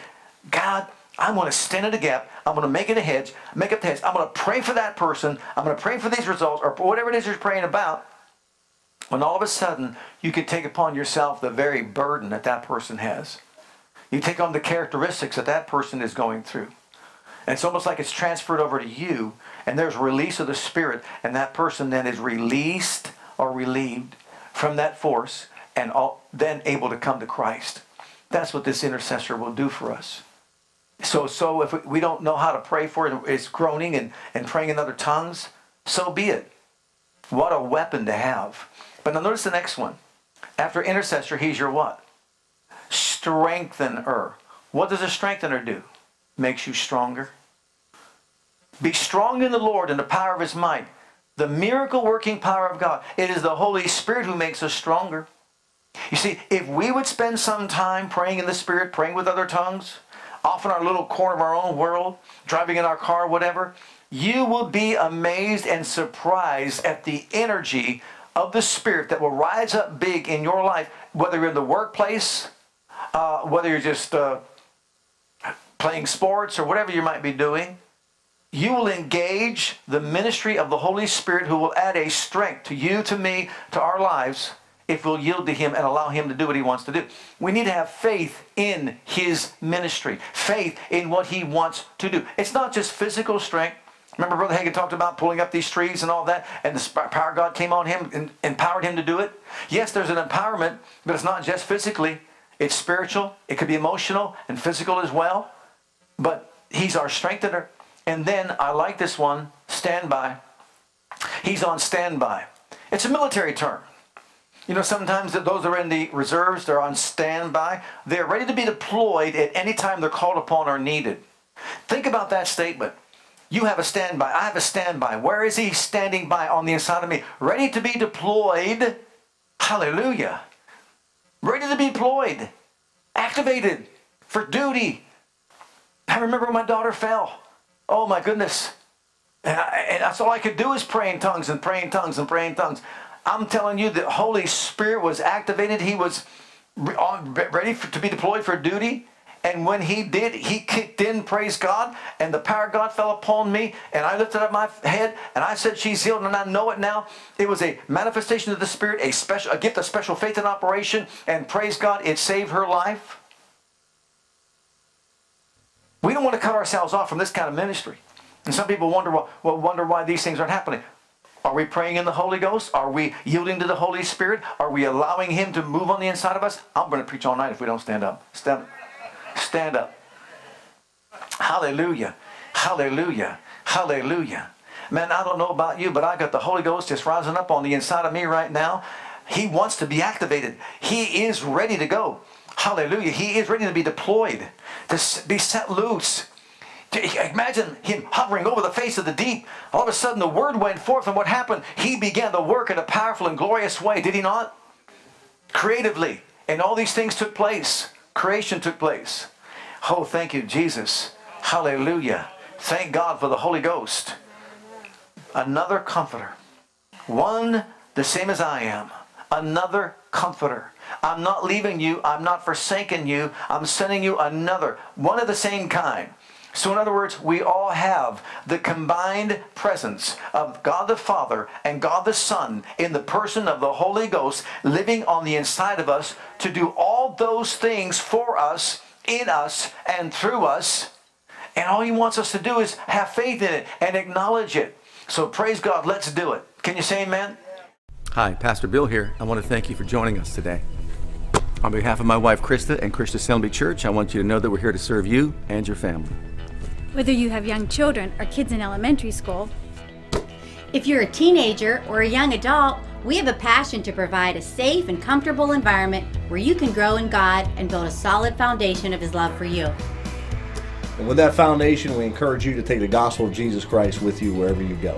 God, I'm going to stand in the gap. I'm going to make it a hedge, make up the hedge. I'm going to pray for that person. I'm going to pray for these results or whatever it is you're praying about. When all of a sudden you can take upon yourself the very burden that that person has. You take on the characteristics that that person is going through. And it's almost like it's transferred over to you, and there's release of the Spirit, and that person then is released or relieved from that force and all, then able to come to Christ. That's what this intercessor will do for us. So, so if we don't know how to pray for it, it's groaning and, and praying in other tongues, so be it. What a weapon to have. But now notice the next one. After intercessor, he's your what? Strengthener. What does a strengthener do? Makes you stronger. Be strong in the Lord and the power of his might. The miracle working power of God. It is the Holy Spirit who makes us stronger. You see, if we would spend some time praying in the Spirit, praying with other tongues, off in our little corner of our own world, driving in our car, whatever, you will be amazed and surprised at the energy of the Spirit that will rise up big in your life, whether you're in the workplace, uh, whether you're just uh, playing sports or whatever you might be doing. You will engage the ministry of the Holy Spirit who will add a strength to you, to me, to our lives if we'll yield to Him and allow Him to do what He wants to do. We need to have faith in His ministry, faith in what He wants to do. It's not just physical strength. Remember, Brother Hagin talked about pulling up these trees and all that, and the power of God came on him and empowered him to do it. Yes, there's an empowerment, but it's not just physically, it's spiritual, it could be emotional and physical as well. But He's our strengthener. And then I like this one standby. He's on standby. It's a military term. You know, sometimes those are in the reserves, they're on standby. They're ready to be deployed at any time they're called upon or needed. Think about that statement. You have a standby. I have a standby. Where is he standing by on the inside of me? Ready to be deployed. Hallelujah. Ready to be deployed. Activated for duty. I remember my daughter fell. Oh my goodness. And, I, and that's all I could do is pray in tongues and pray in tongues and pray in tongues. I'm telling you, the Holy Spirit was activated. He was ready for, to be deployed for duty. And when he did, he kicked in, praise God, and the power of God fell upon me, and I lifted up my head, and I said, She's healed, and I know it now. It was a manifestation of the Spirit, a special a gift of special faith in operation, and praise God, it saved her life. We don't want to cut ourselves off from this kind of ministry. And some people wonder, well, wonder why these things aren't happening. Are we praying in the Holy Ghost? Are we yielding to the Holy Spirit? Are we allowing Him to move on the inside of us? I'm going to preach all night if we don't stand up. Stand, stand up. Hallelujah. Hallelujah. Hallelujah. Man, I don't know about you, but I got the Holy Ghost just rising up on the inside of me right now. He wants to be activated. He is ready to go. Hallelujah. He is ready to be deployed, to be set loose. Imagine him hovering over the face of the deep. All of a sudden, the word went forth, and what happened? He began to work in a powerful and glorious way, did he not? Creatively. And all these things took place. Creation took place. Oh, thank you, Jesus. Hallelujah. Thank God for the Holy Ghost. Another comforter. One the same as I am. Another comforter. I'm not leaving you. I'm not forsaking you. I'm sending you another. One of the same kind. So, in other words, we all have the combined presence of God the Father and God the Son in the person of the Holy Ghost living on the inside of us to do all those things for us, in us, and through us. And all He wants us to do is have faith in it and acknowledge it. So, praise God, let's do it. Can you say amen? Hi, Pastor Bill here. I want to thank you for joining us today. On behalf of my wife Krista and Christian Assembly Church, I want you to know that we're here to serve you and your family. Whether you have young children or kids in elementary school, if you're a teenager or a young adult, we have a passion to provide a safe and comfortable environment where you can grow in God and build a solid foundation of His love for you. And with that foundation, we encourage you to take the gospel of Jesus Christ with you wherever you go.